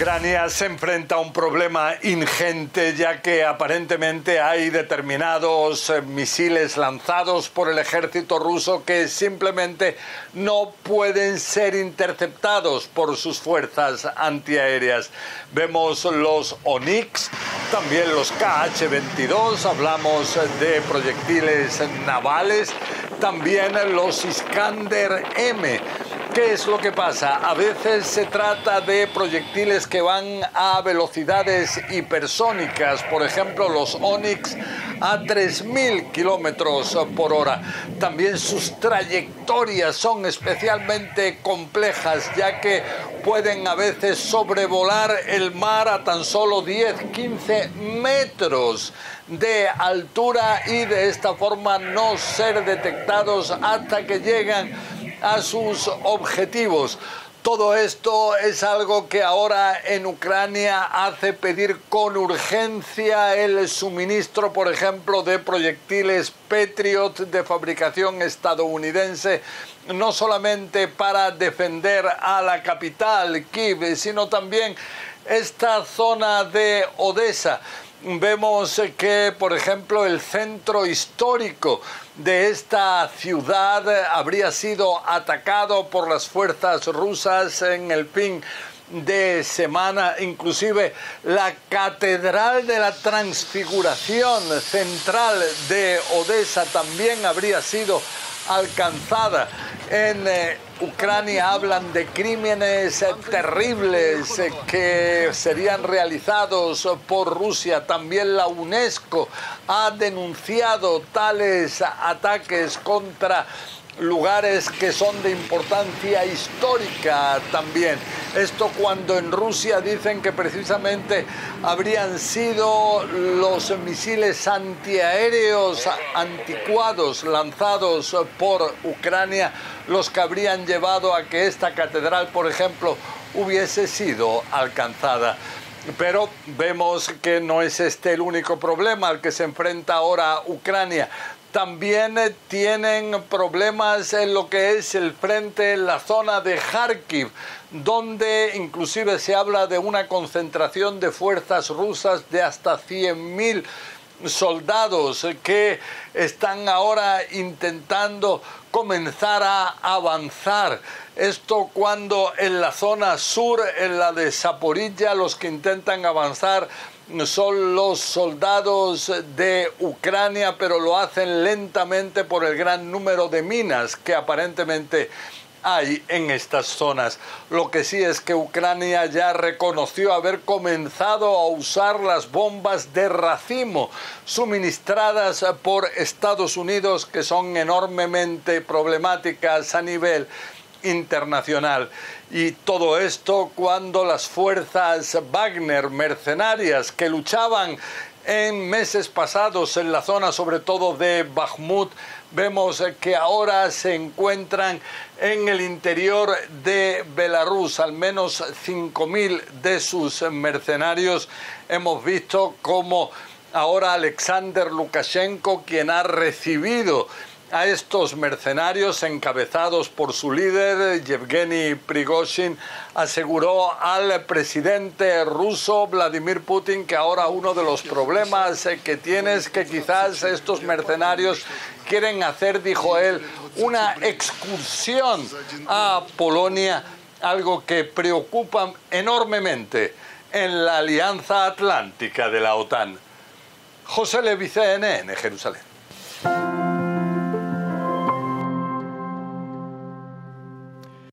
Ucrania se enfrenta a un problema ingente ya que aparentemente hay determinados eh, misiles lanzados por el ejército ruso que simplemente no pueden ser interceptados por sus fuerzas antiaéreas. Vemos los Onix, también los KH-22, hablamos de proyectiles navales, también los Iskander M ¿Qué es lo que pasa? A veces se trata de proyectiles que van a velocidades hipersónicas, por ejemplo los Onyx a 3.000 kilómetros por hora. También sus trayectorias son especialmente complejas, ya que pueden a veces sobrevolar el mar a tan solo 10-15 metros de altura y de esta forma no ser detectados hasta que llegan a sus objetivos. Todo esto es algo que ahora en Ucrania hace pedir con urgencia el suministro, por ejemplo, de proyectiles Patriot de fabricación estadounidense, no solamente para defender a la capital, Kiev, sino también esta zona de Odessa. Vemos que, por ejemplo, el centro histórico de esta ciudad habría sido atacado por las fuerzas rusas en el fin de semana, inclusive la Catedral de la Transfiguración Central de Odessa también habría sido alcanzada en eh, Ucrania hablan de crímenes terribles eh, que serían realizados por Rusia. También la UNESCO ha denunciado tales ataques contra lugares que son de importancia histórica también. Esto cuando en Rusia dicen que precisamente habrían sido los misiles antiaéreos anticuados lanzados por Ucrania los que habrían llevado a que esta catedral, por ejemplo, hubiese sido alcanzada. Pero vemos que no es este el único problema al que se enfrenta ahora Ucrania también eh, tienen problemas en lo que es el frente en la zona de Kharkiv, donde inclusive se habla de una concentración de fuerzas rusas de hasta 100.000 soldados que están ahora intentando comenzar a avanzar. Esto cuando en la zona sur, en la de Zaporilla, los que intentan avanzar son los soldados de Ucrania, pero lo hacen lentamente por el gran número de minas que aparentemente hay en estas zonas. Lo que sí es que Ucrania ya reconoció haber comenzado a usar las bombas de racimo suministradas por Estados Unidos que son enormemente problemáticas a nivel internacional. Y todo esto cuando las fuerzas Wagner mercenarias que luchaban en meses pasados en la zona sobre todo de Bakhmut, vemos que ahora se encuentran en el interior de Belarus, al menos 5.000 de sus mercenarios. Hemos visto cómo ahora Alexander Lukashenko, quien ha recibido a estos mercenarios encabezados por su líder, Yevgeny Prigozhin, aseguró al presidente ruso Vladimir Putin que ahora uno de los problemas que tiene es que quizás estos mercenarios quieren hacer, dijo él, una excursión a Polonia, algo que preocupa enormemente en la Alianza Atlántica de la OTAN. José Levi, CNN, Jerusalén.